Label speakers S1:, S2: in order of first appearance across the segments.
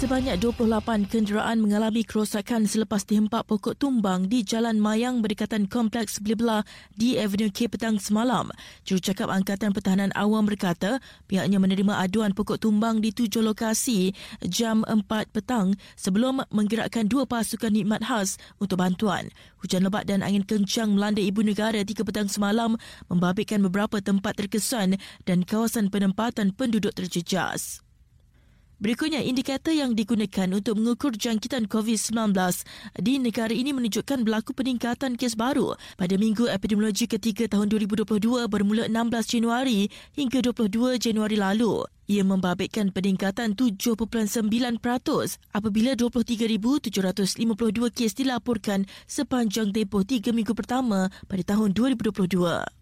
S1: Sebanyak 28 kenderaan mengalami kerosakan selepas dihempak pokok tumbang di Jalan Mayang berdekatan Kompleks Blibla di Avenue K petang semalam. Jurucakap Angkatan Pertahanan Awam berkata pihaknya menerima aduan pokok tumbang di tujuh lokasi jam 4 petang sebelum menggerakkan dua pasukan nikmat khas untuk bantuan. Hujan lebat dan angin kencang melanda ibu negara tiga petang semalam membabitkan beberapa tempat terkesan dan kawasan penempatan penduduk terjejas. Berikutnya, indikator yang digunakan untuk mengukur jangkitan COVID-19 di negara ini menunjukkan berlaku peningkatan kes baru pada minggu epidemiologi ketiga tahun 2022 bermula 16 Januari hingga 22 Januari lalu. Ia membabitkan peningkatan 7.9% apabila 23,752 kes dilaporkan sepanjang tempoh tiga minggu pertama pada tahun 2022.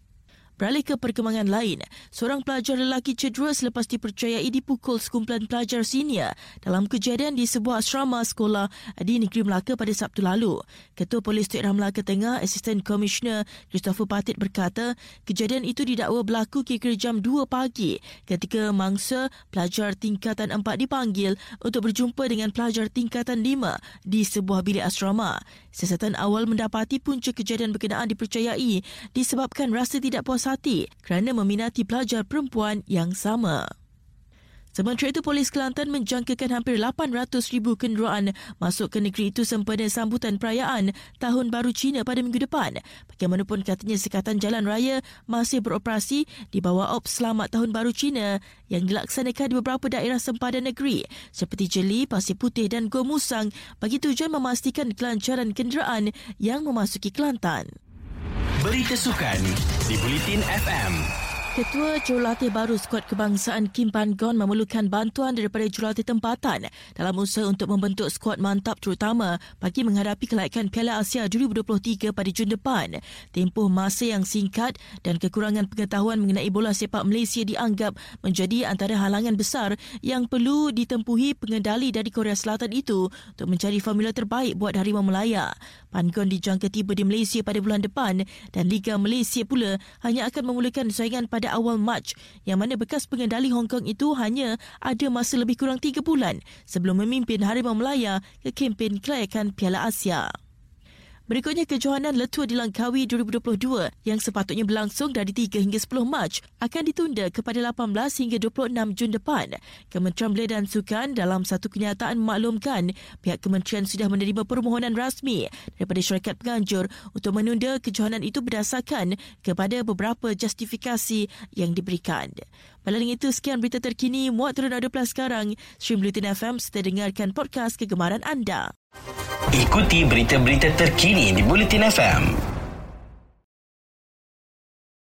S1: Beralih ke perkembangan lain, seorang pelajar lelaki cedera selepas dipercayai dipukul sekumpulan pelajar senior dalam kejadian di sebuah asrama sekolah di Negeri Melaka pada Sabtu lalu. Ketua Polis Tuan Melaka Tengah, Asisten Komisioner Christopher Patit berkata, kejadian itu didakwa berlaku kira-kira jam 2 pagi ketika mangsa pelajar tingkatan 4 dipanggil untuk berjumpa dengan pelajar tingkatan 5 di sebuah bilik asrama. Siasatan awal mendapati punca kejadian berkenaan dipercayai disebabkan rasa tidak puas hati kerana meminati pelajar perempuan yang sama. Sementara itu, Polis Kelantan menjangkakan hampir 800 ribu kenderaan masuk ke negeri itu sempena sambutan perayaan Tahun Baru Cina pada minggu depan. Bagaimanapun katanya Sekatan Jalan Raya masih beroperasi di bawah Ops Selamat Tahun Baru Cina yang dilaksanakan di beberapa daerah sempadan negeri seperti Jeli, Pasir Putih dan Gomusang bagi tujuan memastikan kelancaran kenderaan yang memasuki Kelantan.
S2: Berita Sukan di Bulletin FM.
S1: Ketua Jurulatih baru skuad kebangsaan Kim Pan Gon memerlukan bantuan daripada jurulatih tempatan dalam usaha untuk membentuk skuad mantap terutama bagi menghadapi kelayakan Piala Asia 2023 pada Jun depan. Tempoh masa yang singkat dan kekurangan pengetahuan mengenai bola sepak Malaysia dianggap menjadi antara halangan besar yang perlu ditempuhi pengendali dari Korea Selatan itu untuk mencari formula terbaik buat Harimau Melaya. Pan Gon dijangka tiba di Malaysia pada bulan depan dan Liga Malaysia pula hanya akan memulakan saingan pada pada awal Mac yang mana bekas pengendali Hong Kong itu hanya ada masa lebih kurang tiga bulan sebelum memimpin Harimau Melaya ke kempen kelayakan Piala Asia. Berikutnya kejohanan Letua di Langkawi 2022 yang sepatutnya berlangsung dari 3 hingga 10 Mac akan ditunda kepada 18 hingga 26 Jun depan. Kementerian Belia dan Sukan dalam satu kenyataan memaklumkan pihak kementerian sudah menerima permohonan rasmi daripada syarikat penganjur untuk menunda kejohanan itu berdasarkan kepada beberapa justifikasi yang diberikan. Malam itu sekian berita terkini muat turun ada sekarang. Stream Lutin FM serta dengarkan podcast kegemaran anda.
S2: Ikuti berita-berita terkini di Bulletin FM.